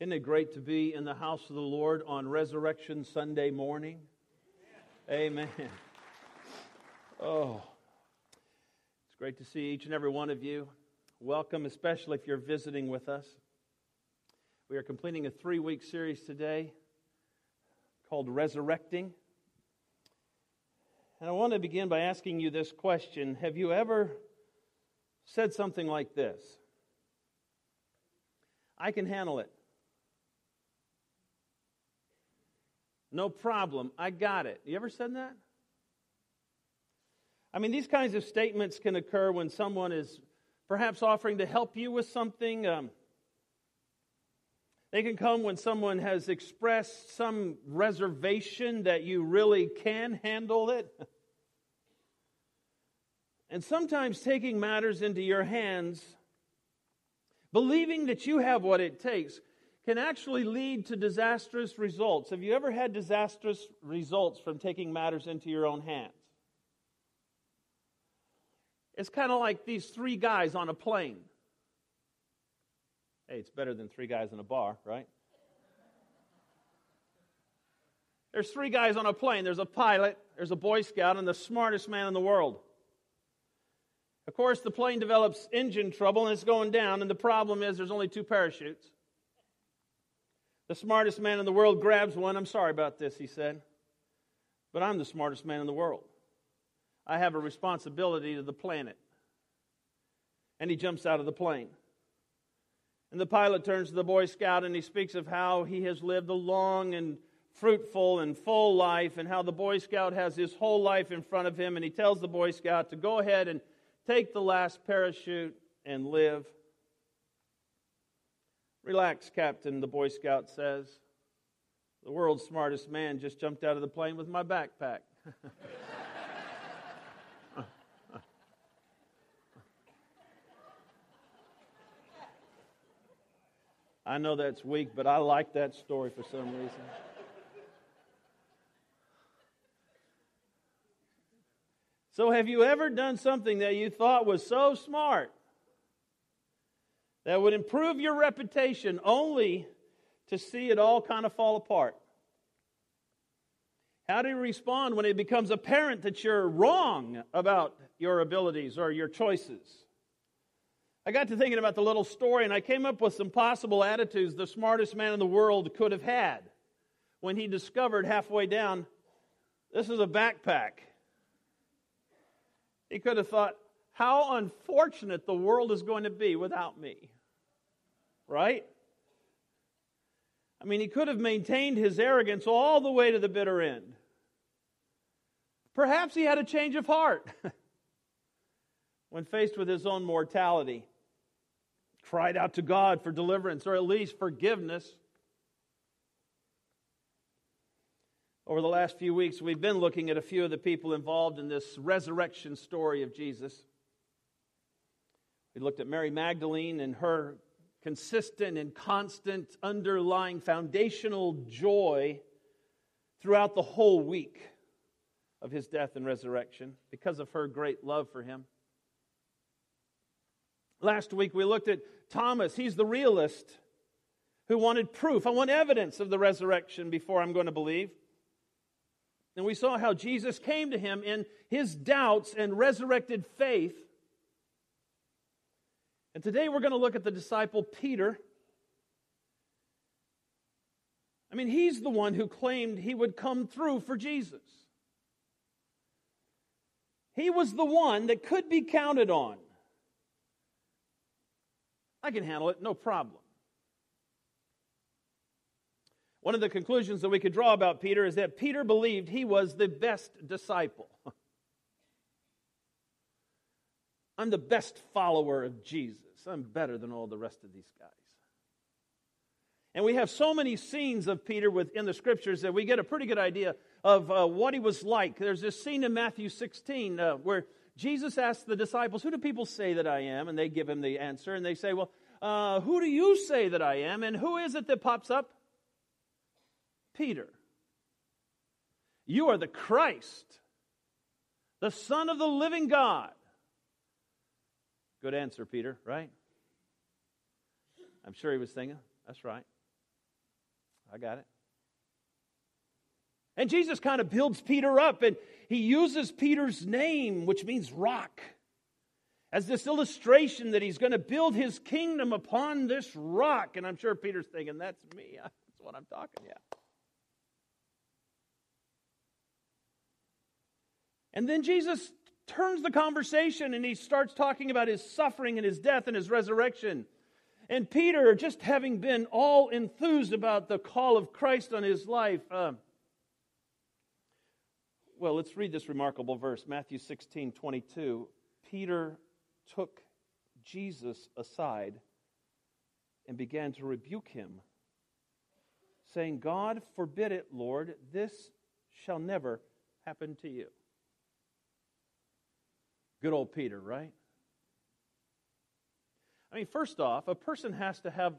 Isn't it great to be in the house of the Lord on Resurrection Sunday morning? Amen. Oh, it's great to see each and every one of you. Welcome, especially if you're visiting with us. We are completing a three week series today called Resurrecting. And I want to begin by asking you this question Have you ever said something like this? I can handle it. No problem. I got it. You ever said that? I mean, these kinds of statements can occur when someone is perhaps offering to help you with something. Um, they can come when someone has expressed some reservation that you really can handle it. and sometimes taking matters into your hands, believing that you have what it takes, can actually lead to disastrous results. Have you ever had disastrous results from taking matters into your own hands? It's kind of like these three guys on a plane. Hey, it's better than three guys in a bar, right? There's three guys on a plane. There's a pilot, there's a Boy Scout, and the smartest man in the world. Of course, the plane develops engine trouble and it's going down, and the problem is there's only two parachutes. The smartest man in the world grabs one. I'm sorry about this, he said. But I'm the smartest man in the world. I have a responsibility to the planet. And he jumps out of the plane. And the pilot turns to the Boy Scout and he speaks of how he has lived a long and fruitful and full life and how the Boy Scout has his whole life in front of him. And he tells the Boy Scout to go ahead and take the last parachute and live. Relax, Captain, the Boy Scout says. The world's smartest man just jumped out of the plane with my backpack. I know that's weak, but I like that story for some reason. So, have you ever done something that you thought was so smart that would improve your reputation only to see it all kind of fall apart? How do you respond when it becomes apparent that you're wrong about your abilities or your choices? I got to thinking about the little story and I came up with some possible attitudes the smartest man in the world could have had when he discovered halfway down this is a backpack. He could have thought, how unfortunate the world is going to be without me. Right? I mean, he could have maintained his arrogance all the way to the bitter end. Perhaps he had a change of heart when faced with his own mortality, cried out to God for deliverance or at least forgiveness. Over the last few weeks, we've been looking at a few of the people involved in this resurrection story of Jesus. We looked at Mary Magdalene and her consistent and constant underlying foundational joy throughout the whole week of his death and resurrection because of her great love for him. Last week we looked at Thomas. He's the realist who wanted proof. I want evidence of the resurrection before I'm going to believe. And we saw how Jesus came to him in his doubts and resurrected faith and today we're going to look at the disciple Peter. I mean, he's the one who claimed he would come through for Jesus. He was the one that could be counted on. I can handle it, no problem. One of the conclusions that we could draw about Peter is that Peter believed he was the best disciple. I'm the best follower of Jesus. I'm better than all the rest of these guys. And we have so many scenes of Peter within the scriptures that we get a pretty good idea of uh, what he was like. There's this scene in Matthew 16 uh, where Jesus asks the disciples, Who do people say that I am? And they give him the answer. And they say, Well, uh, who do you say that I am? And who is it that pops up? Peter. You are the Christ, the Son of the living God. Good answer, Peter, right? I'm sure he was thinking, that's right. I got it. And Jesus kind of builds Peter up and he uses Peter's name, which means rock, as this illustration that he's going to build his kingdom upon this rock. And I'm sure Peter's thinking, that's me. That's what I'm talking, yeah. And then Jesus turns the conversation and he starts talking about his suffering and his death and his resurrection. And Peter, just having been all enthused about the call of Christ on his life, uh, well, let's read this remarkable verse Matthew 16 22. Peter took Jesus aside and began to rebuke him, saying, God forbid it, Lord, this shall never happen to you. Good old Peter, right? I mean, first off, a person has to have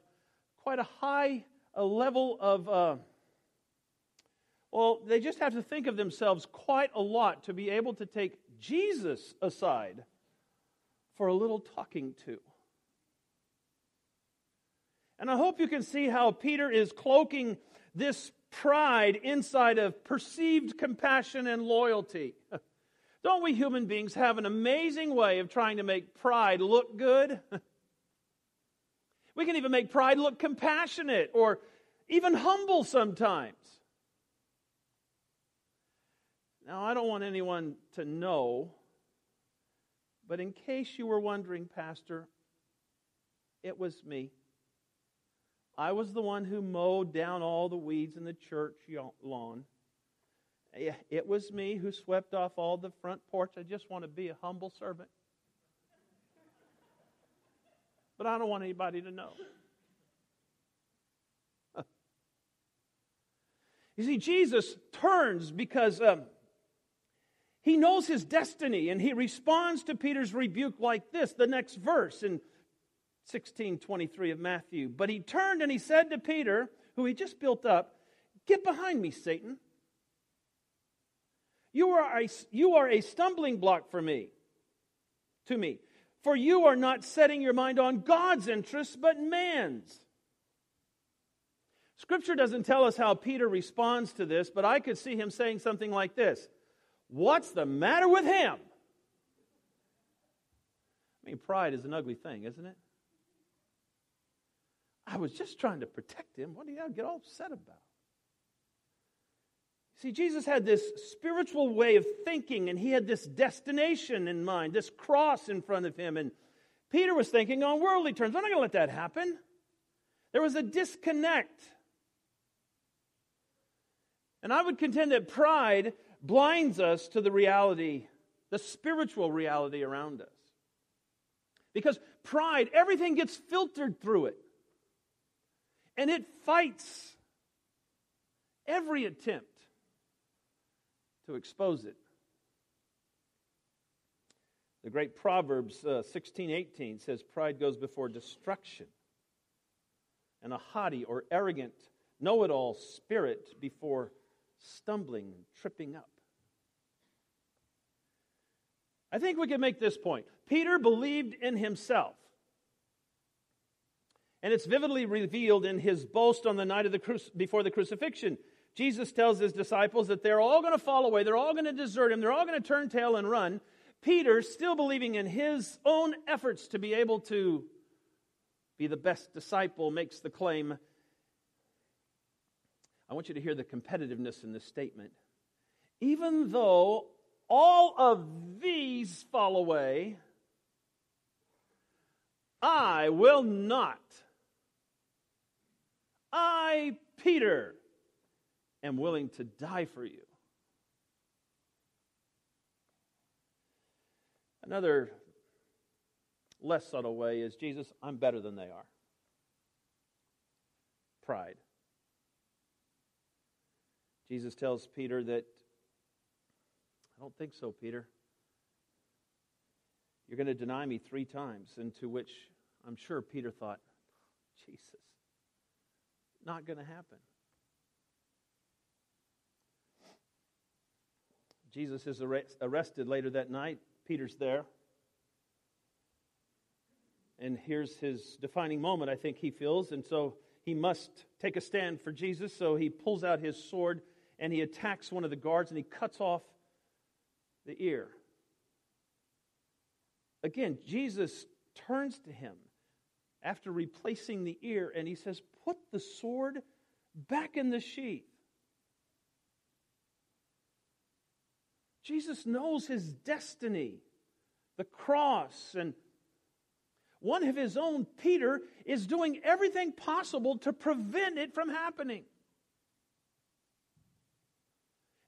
quite a high a level of. Uh, well, they just have to think of themselves quite a lot to be able to take Jesus aside for a little talking to. And I hope you can see how Peter is cloaking this pride inside of perceived compassion and loyalty. Don't we human beings have an amazing way of trying to make pride look good? we can even make pride look compassionate or even humble sometimes. Now, I don't want anyone to know, but in case you were wondering, Pastor, it was me. I was the one who mowed down all the weeds in the church lawn. It was me who swept off all the front porch. I just want to be a humble servant. But I don't want anybody to know. you see, Jesus turns because um, he knows his destiny and he responds to Peter's rebuke like this the next verse in 1623 of Matthew. But he turned and he said to Peter, who he just built up, Get behind me, Satan. You are a, you are a stumbling block for me, to me. For you are not setting your mind on God's interests, but man's. Scripture doesn't tell us how Peter responds to this, but I could see him saying something like this What's the matter with him? I mean, pride is an ugly thing, isn't it? I was just trying to protect him. What do you get all upset about? See, Jesus had this spiritual way of thinking, and he had this destination in mind, this cross in front of him. And Peter was thinking on worldly terms. I'm not going to let that happen. There was a disconnect. And I would contend that pride blinds us to the reality, the spiritual reality around us. Because pride, everything gets filtered through it. And it fights every attempt to expose it. The great Proverbs uh, 16 18 says, Pride goes before destruction, and a haughty or arrogant, know it all spirit before stumbling and tripping up. I think we can make this point. Peter believed in himself. And it's vividly revealed in his boast on the night of the before the crucifixion. Jesus tells his disciples that they're all going to fall away, they're all going to desert him, they're all going to turn tail and run. Peter, still believing in his own efforts to be able to be the best disciple, makes the claim. I want you to hear the competitiveness in this statement. Even though all of these fall away, I will not. I, Peter, am willing to die for you. Another less subtle way is Jesus, I'm better than they are. Pride. Jesus tells Peter that I don't think so, Peter. You're going to deny me three times. And to which I'm sure Peter thought, Jesus, not going to happen. Jesus is arrested later that night. Peter's there. And here's his defining moment, I think he feels. And so he must take a stand for Jesus, so he pulls out his sword and he attacks one of the guards and he cuts off the ear. Again, Jesus turns to him after replacing the ear and he says, Put the sword back in the sheath. Jesus knows his destiny, the cross, and one of his own, Peter, is doing everything possible to prevent it from happening.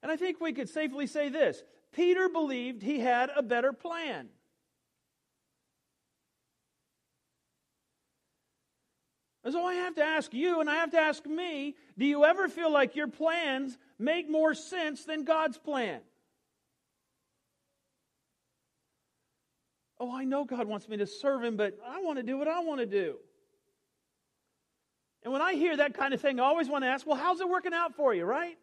And I think we could safely say this Peter believed he had a better plan. And so I have to ask you, and I have to ask me do you ever feel like your plans make more sense than God's plan? Oh, I know God wants me to serve Him, but I want to do what I want to do. And when I hear that kind of thing, I always want to ask, well, how's it working out for you, right?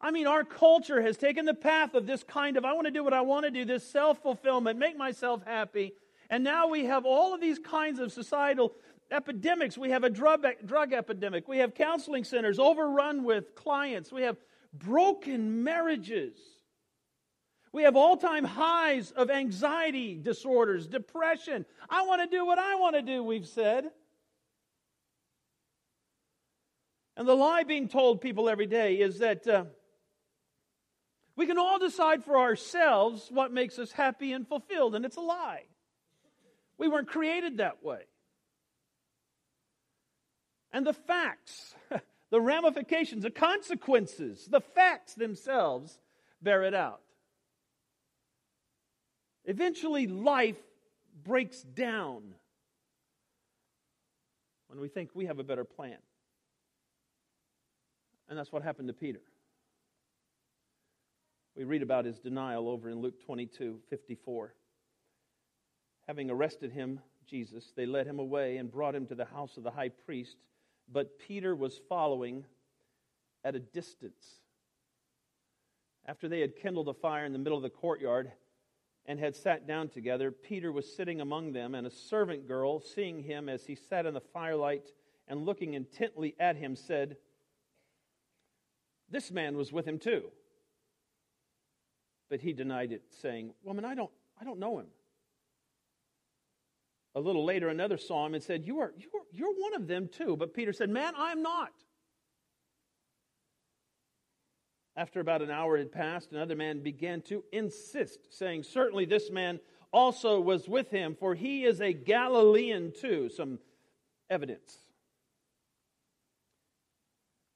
I mean, our culture has taken the path of this kind of, I want to do what I want to do, this self fulfillment, make myself happy. And now we have all of these kinds of societal epidemics. We have a drug, drug epidemic. We have counseling centers overrun with clients. We have broken marriages. We have all time highs of anxiety disorders, depression. I want to do what I want to do, we've said. And the lie being told people every day is that uh, we can all decide for ourselves what makes us happy and fulfilled, and it's a lie. We weren't created that way. And the facts, the ramifications, the consequences, the facts themselves bear it out. Eventually, life breaks down when we think we have a better plan. And that's what happened to Peter. We read about his denial over in Luke 22 54. Having arrested him, Jesus, they led him away and brought him to the house of the high priest. But Peter was following at a distance. After they had kindled a fire in the middle of the courtyard, and had sat down together, Peter was sitting among them, and a servant girl, seeing him as he sat in the firelight and looking intently at him, said, This man was with him too. But he denied it, saying, Woman, I don't, I don't know him. A little later, another saw him and said, you are, you are, You're one of them too. But Peter said, Man, I'm not. After about an hour had passed, another man began to insist, saying, Certainly this man also was with him, for he is a Galilean too. Some evidence.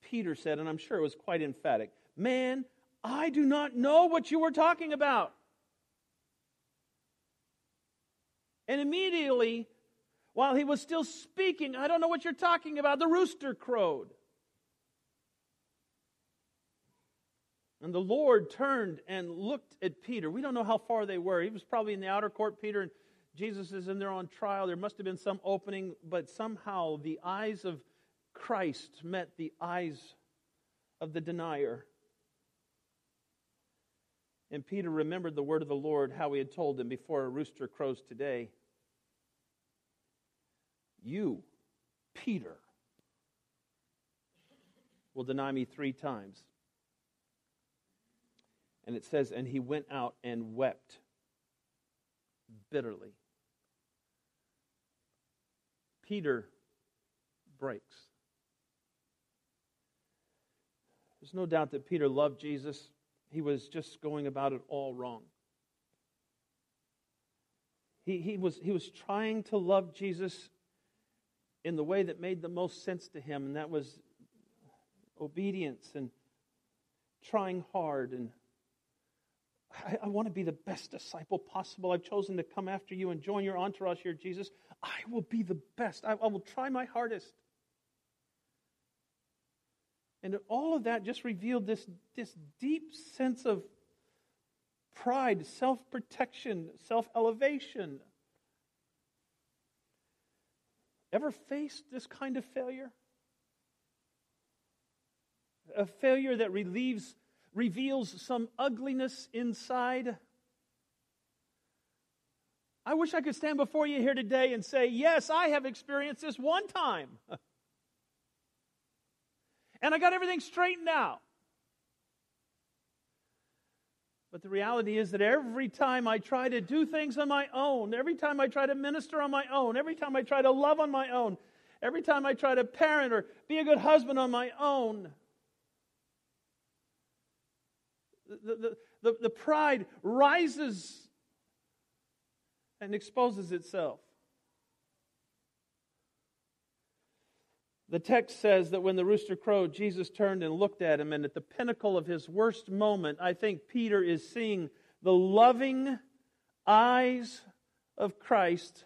Peter said, and I'm sure it was quite emphatic, Man, I do not know what you were talking about. And immediately, while he was still speaking, I don't know what you're talking about, the rooster crowed. And the Lord turned and looked at Peter. We don't know how far they were. He was probably in the outer court, Peter, and Jesus is in there on trial. There must have been some opening, but somehow the eyes of Christ met the eyes of the denier. And Peter remembered the word of the Lord, how he had told him before a rooster crows today. You, Peter, will deny me three times. And it says, and he went out and wept bitterly. Peter breaks. There's no doubt that Peter loved Jesus. He was just going about it all wrong. He, he, was, he was trying to love Jesus in the way that made the most sense to him, and that was obedience and trying hard and I, I want to be the best disciple possible. I've chosen to come after you and join your entourage here, Jesus. I will be the best. I, I will try my hardest. And all of that just revealed this, this deep sense of pride, self protection, self elevation. Ever faced this kind of failure? A failure that relieves reveals some ugliness inside. I wish I could stand before you here today and say, Yes, I have experienced this one time. and I got everything straightened out. But the reality is that every time I try to do things on my own, every time I try to minister on my own, every time I try to love on my own, every time I try to parent or be a good husband on my own, the, the, the, pride rises and exposes itself. The text says that when the rooster crowed, Jesus turned and looked at him, and at the pinnacle of his worst moment, I think Peter is seeing the loving eyes of Christ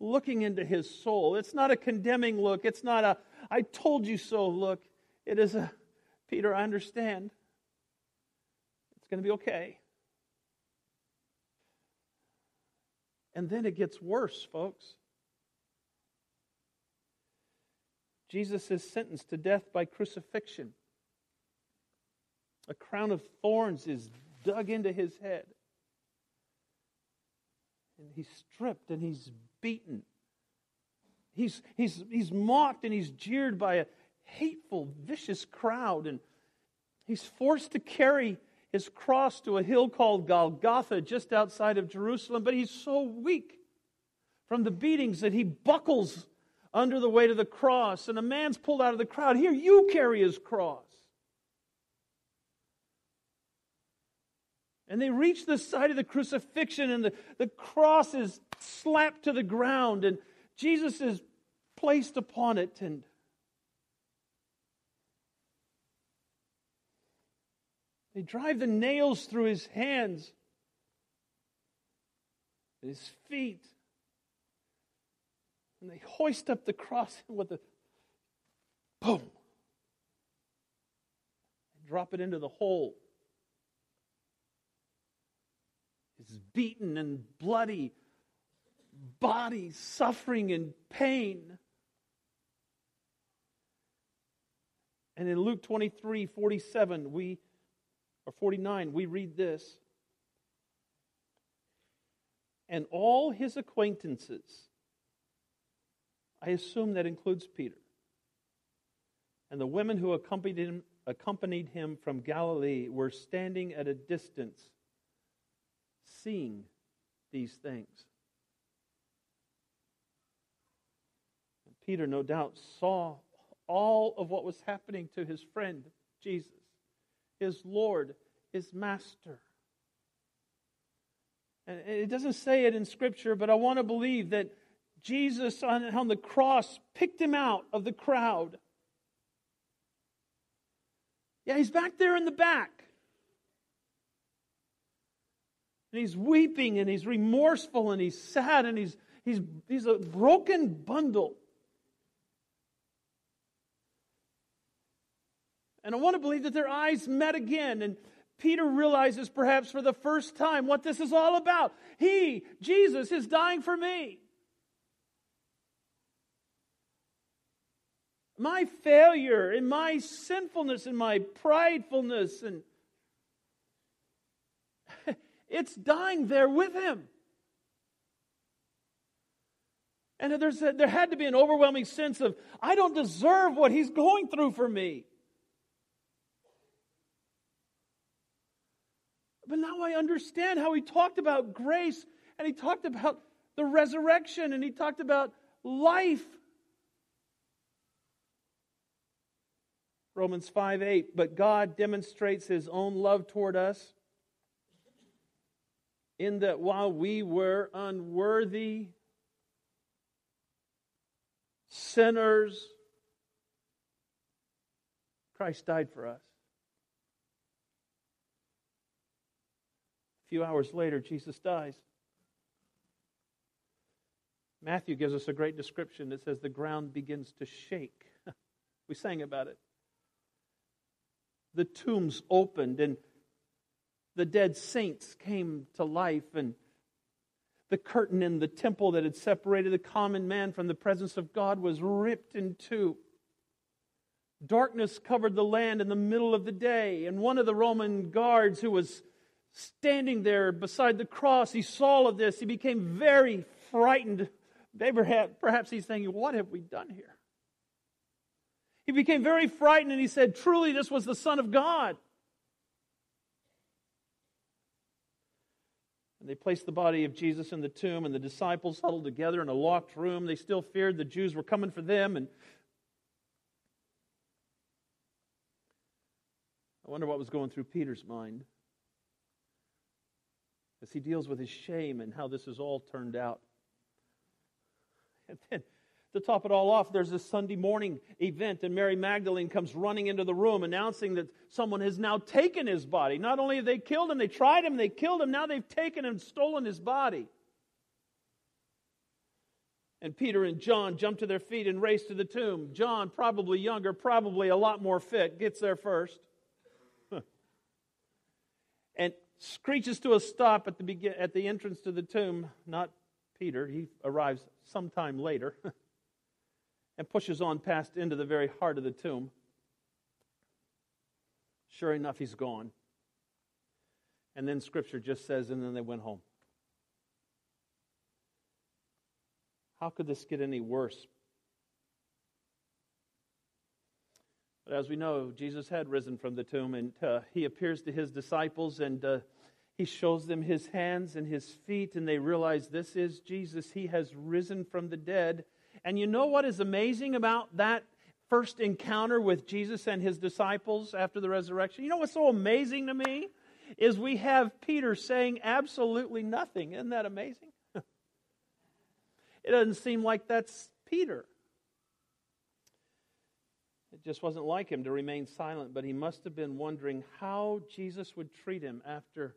looking into his soul. It's not a condemning look, it's not a I told you so look. It is a Peter, I understand. Going to be okay. And then it gets worse, folks. Jesus is sentenced to death by crucifixion. A crown of thorns is dug into his head. And he's stripped and he's beaten. He's, he's, he's mocked and he's jeered by a hateful, vicious crowd. And he's forced to carry his cross to a hill called Golgotha just outside of Jerusalem. But he's so weak from the beatings that he buckles under the weight of the cross, and a man's pulled out of the crowd. Here, you carry his cross. And they reach the side of the crucifixion, and the, the cross is slapped to the ground, and Jesus is placed upon it. And they drive the nails through his hands, his feet. And they hoist up the cross with a boom. And Drop it into the hole. His beaten and bloody body suffering and pain. And in Luke 23 47, we, or 49, we read this. And all his acquaintances I assume that includes Peter. And the women who accompanied him, accompanied him from Galilee were standing at a distance, seeing these things. And Peter, no doubt, saw all of what was happening to his friend, Jesus, his Lord, his Master. And it doesn't say it in Scripture, but I want to believe that Jesus on, on the cross picked him out of the crowd. Yeah, he's back there in the back. And he's weeping and he's remorseful and he's sad and he's, he's, he's a broken bundle. And I want to believe that their eyes met again. And Peter realizes perhaps for the first time what this is all about. He, Jesus, is dying for me. my failure and my sinfulness and my pridefulness and it's dying there with him and a, there had to be an overwhelming sense of i don't deserve what he's going through for me but now i understand how he talked about grace and he talked about the resurrection and he talked about life Romans 5 8. But God demonstrates his own love toward us in that while we were unworthy, sinners, Christ died for us. A few hours later, Jesus dies. Matthew gives us a great description. It says the ground begins to shake. we sang about it the tombs opened and the dead saints came to life and the curtain in the temple that had separated the common man from the presence of God was ripped in two. Darkness covered the land in the middle of the day, and one of the Roman guards who was standing there beside the cross, he saw all of this. He became very frightened. Perhaps he's thinking, What have we done here? He became very frightened and he said, Truly, this was the Son of God. And they placed the body of Jesus in the tomb, and the disciples huddled together in a locked room. They still feared the Jews were coming for them. And I wonder what was going through Peter's mind as he deals with his shame and how this has all turned out. And then to top it all off, there's this Sunday morning event, and Mary Magdalene comes running into the room announcing that someone has now taken his body. Not only have they killed him, they tried him, they killed him, now they've taken and stolen his body. And Peter and John jump to their feet and race to the tomb. John, probably younger, probably a lot more fit, gets there first. and screeches to a stop at the, at the entrance to the tomb. Not Peter, he arrives sometime later. and pushes on past into the very heart of the tomb. Sure enough, he's gone. And then scripture just says, and then they went home. How could this get any worse? But as we know, Jesus had risen from the tomb, and uh, he appears to his disciples, and uh, he shows them his hands and his feet, and they realize this is Jesus. He has risen from the dead. And you know what is amazing about that first encounter with Jesus and his disciples after the resurrection? You know what's so amazing to me? Is we have Peter saying absolutely nothing. Isn't that amazing? it doesn't seem like that's Peter. It just wasn't like him to remain silent, but he must have been wondering how Jesus would treat him after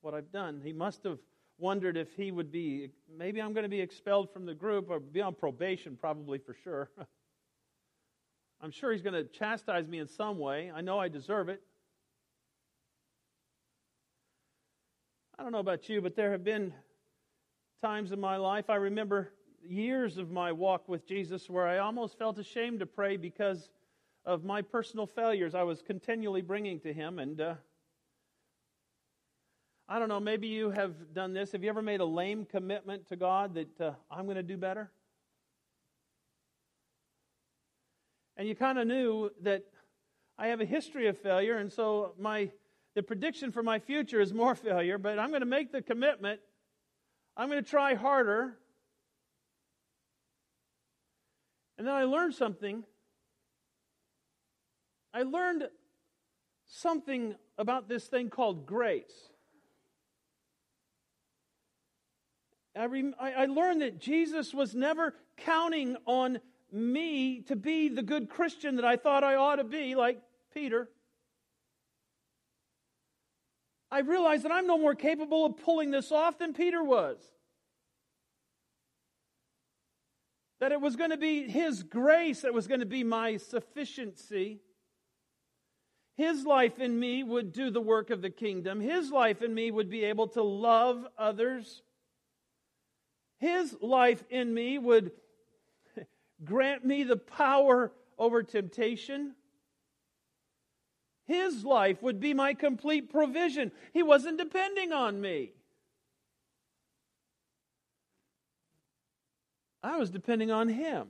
what I've done. He must have wondered if he would be, maybe I'm going to be expelled from the group or be on probation, probably for sure. I'm sure he's going to chastise me in some way. I know I deserve it. I don't know about you, but there have been times in my life, I remember years of my walk with Jesus where I almost felt ashamed to pray because of my personal failures I was continually bringing to Him. And uh, I don't know, maybe you have done this. Have you ever made a lame commitment to God that uh, I'm going to do better? And you kind of knew that I have a history of failure, and so my the prediction for my future is more failure, but I'm going to make the commitment. I'm going to try harder. And then I learned something. I learned something about this thing called grace. I, rem- I learned that Jesus was never counting on me to be the good Christian that I thought I ought to be, like Peter. I realized that I'm no more capable of pulling this off than Peter was. That it was going to be His grace that was going to be my sufficiency. His life in me would do the work of the kingdom. His life in me would be able to love others his life in me would grant me the power over temptation. His life would be my complete provision. He wasn't depending on me. I was depending on him.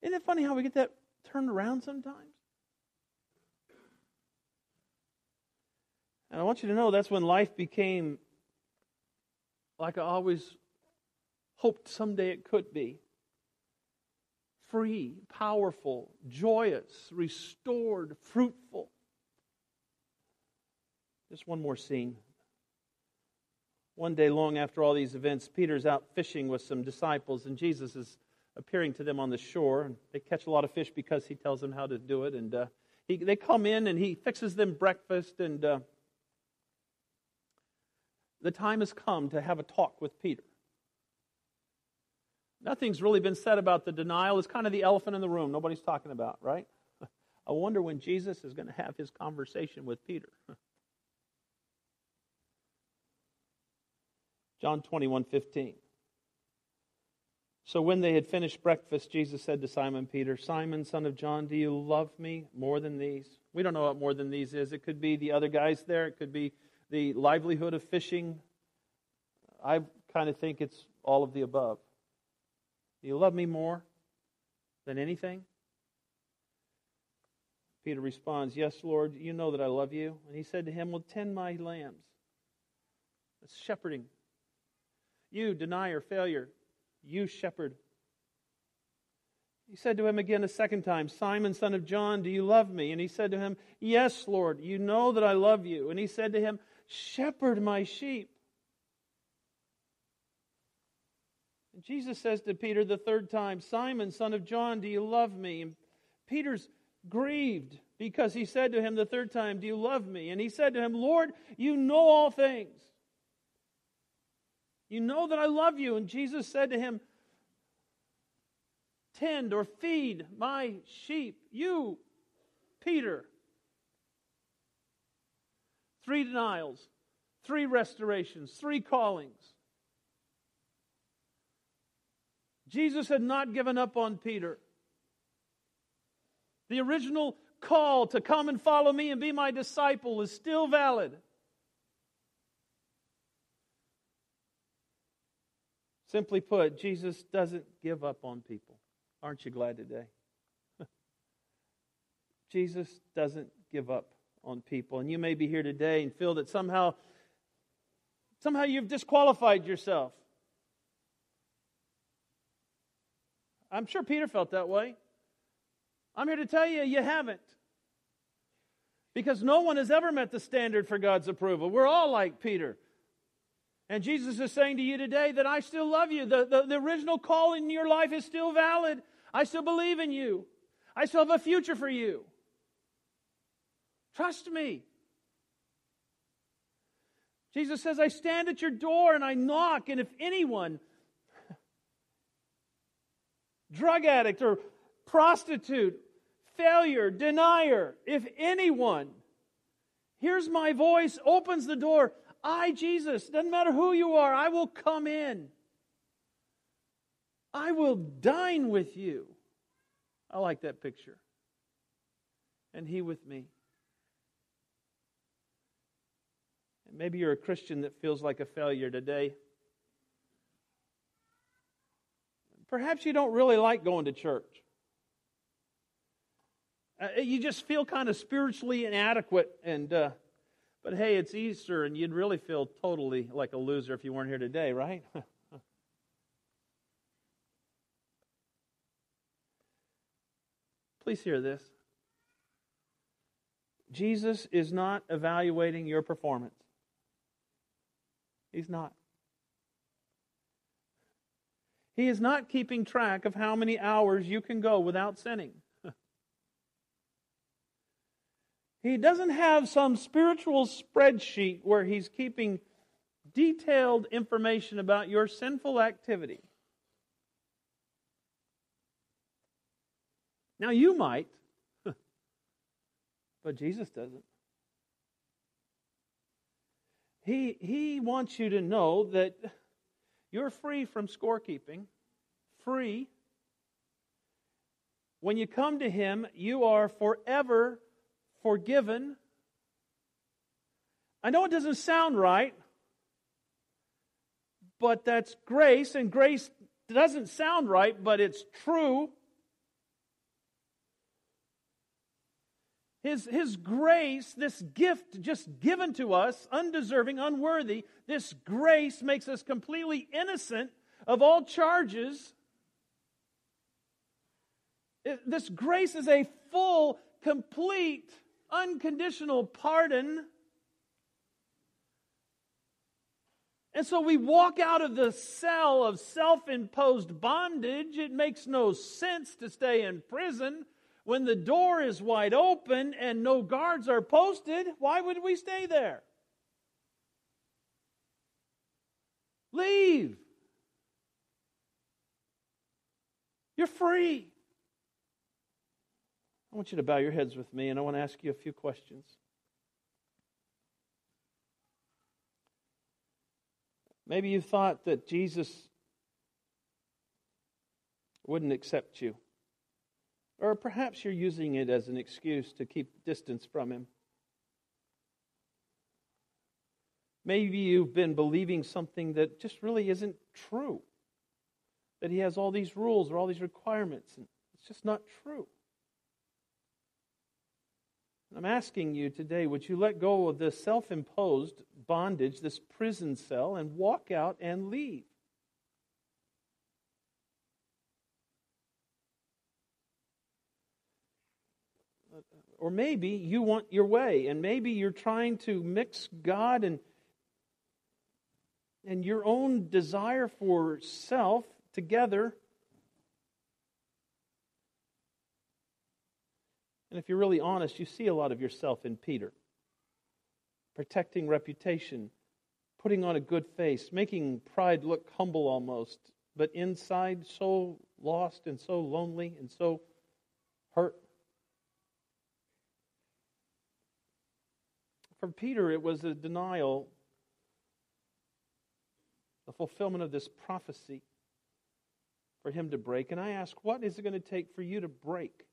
Isn't it funny how we get that turned around sometimes? And I want you to know that's when life became like I always hoped someday it could be. Free, powerful, joyous, restored, fruitful. Just one more scene. One day, long after all these events, Peter's out fishing with some disciples, and Jesus is appearing to them on the shore. And they catch a lot of fish because he tells them how to do it. And uh, he, they come in, and he fixes them breakfast. And uh, the time has come to have a talk with Peter. Nothing's really been said about the denial. It's kind of the elephant in the room nobody's talking about, right? I wonder when Jesus is going to have his conversation with Peter. John 21 15. So when they had finished breakfast, Jesus said to Simon Peter, Simon, son of John, do you love me more than these? We don't know what more than these is. It could be the other guys there, it could be the livelihood of fishing? I kind of think it's all of the above. Do you love me more than anything? Peter responds, Yes, Lord, you know that I love you. And he said to him, Well, tend my lambs. That's shepherding. You, denier, failure, you shepherd. He said to him again a second time, Simon, son of John, do you love me? And he said to him, Yes, Lord, you know that I love you. And he said to him, Shepherd my sheep. And Jesus says to Peter the third time, Simon, son of John, do you love me? And Peter's grieved because he said to him the third time, Do you love me? And he said to him, Lord, you know all things. You know that I love you. And Jesus said to him, Tend or feed my sheep. You, Peter. Three denials, three restorations, three callings. Jesus had not given up on Peter. The original call to come and follow me and be my disciple is still valid. Simply put, Jesus doesn't give up on people. Aren't you glad today? Jesus doesn't give up on people. And you may be here today and feel that somehow somehow you've disqualified yourself. I'm sure Peter felt that way. I'm here to tell you, you haven't. Because no one has ever met the standard for God's approval. We're all like Peter. And Jesus is saying to you today that I still love you. The, the, the, original call in your life is still valid. I still believe in you. I still have a future for you. Trust me. Jesus says, I stand at your door and I knock, and if anyone, drug addict or prostitute, failure, denier, if anyone hears my voice, opens the door, I, Jesus, doesn't matter who you are, I will come in. I will dine with you. I like that picture. And he with me. And maybe you're a Christian that feels like a failure today. Perhaps you don't really like going to church. Uh, you just feel kind of spiritually inadequate. And uh, but hey, it's Easter, and you'd really feel totally like a loser if you weren't here today, right? Please hear this. Jesus is not evaluating your performance. He's not. He is not keeping track of how many hours you can go without sinning. He doesn't have some spiritual spreadsheet where he's keeping detailed information about your sinful activity. Now, you might, but Jesus doesn't. He, he wants you to know that you're free from scorekeeping, free. When you come to Him, you are forever forgiven. I know it doesn't sound right, but that's grace, and grace doesn't sound right, but it's true. His, his grace, this gift just given to us, undeserving, unworthy, this grace makes us completely innocent of all charges. This grace is a full, complete unconditional pardon. And so we walk out of the cell of self imposed bondage. It makes no sense to stay in prison when the door is wide open and no guards are posted. Why would we stay there? Leave. You're free. I want you to bow your heads with me, and I want to ask you a few questions. Maybe you thought that Jesus wouldn't accept you. Or perhaps you're using it as an excuse to keep distance from him. Maybe you've been believing something that just really isn't true. That He has all these rules or all these requirements, and it's just not true. And I'm asking you today would you let go of this self imposed bondage, this prison cell, and walk out and leave? Or maybe you want your way, and maybe you're trying to mix God and, and your own desire for self together And if you're really honest, you see a lot of yourself in Peter. Protecting reputation, putting on a good face, making pride look humble almost, but inside so lost and so lonely and so hurt. For Peter, it was a denial, the fulfillment of this prophecy for him to break. And I ask, what is it going to take for you to break?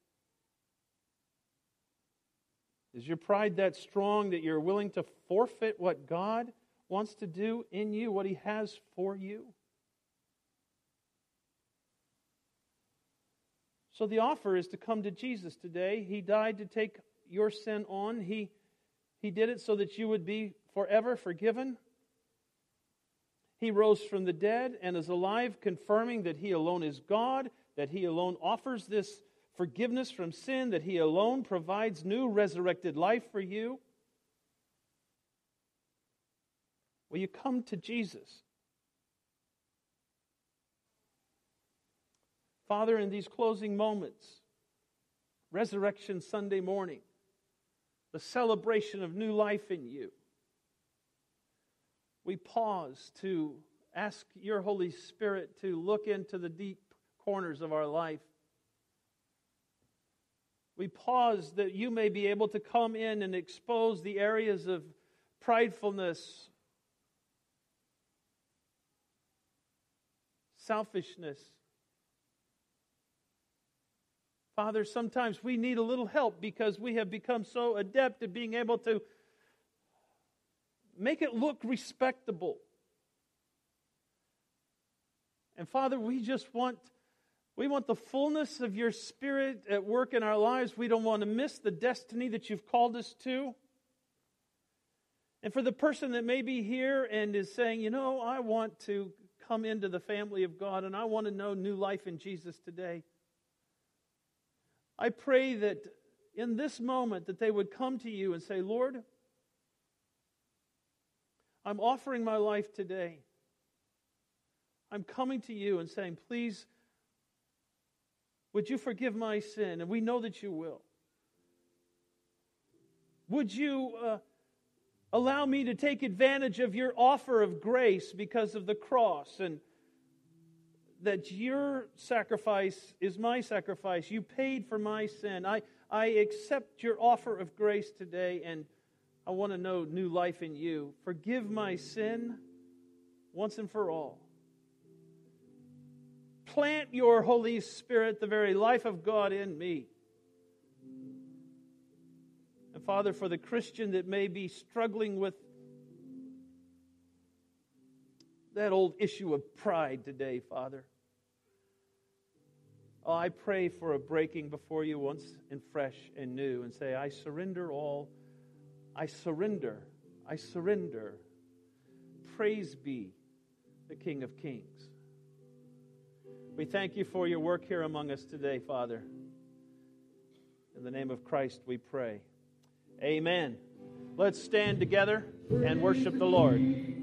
Is your pride that strong that you're willing to forfeit what God wants to do in you, what He has for you? So the offer is to come to Jesus today. He died to take your sin on. He, he did it so that you would be forever forgiven. He rose from the dead and is alive, confirming that He alone is God, that He alone offers this forgiveness from sin, that He alone provides new resurrected life for you? Will you come to Jesus? Father, in these closing moments, Resurrection Sunday morning, the celebration of new life in you, we pause to ask your Holy Spirit to look into the deep corners of our life we pause that you may be able to come in and expose the areas of pridefulness, selfishness. Father, sometimes we need a little help because we have become so adept at being able to make it look respectable. And Father, we just want we want the fullness of your Spirit at work in our lives. We don't want to miss the destiny that you've called us to. And for the person that may be here and is saying, you know, I want to come into the family of God and I want to know new life in Jesus today. I pray that in this moment that they would come to you and say, Lord, I'm offering my life today. I'm coming to you and saying, please would you forgive my sin? And we know that you will. Would you uh, allow me to take advantage of your offer of grace because of the cross and that your sacrifice is my sacrifice? You paid for my sin. I, I accept your offer of grace today and I want to know new life in you. Forgive my sin once and for all plant your Holy Spirit, the very life of God in me. And Father, for the Christian that may be struggling with that old issue of pride today, Father, oh, I pray for a breaking before you once and fresh and new and say, I surrender all. I surrender. I surrender. Praise be the King of Kings. We thank you for your work here among us today, Father. In the name of Christ we pray. Amen. Let's stand together and worship the Lord.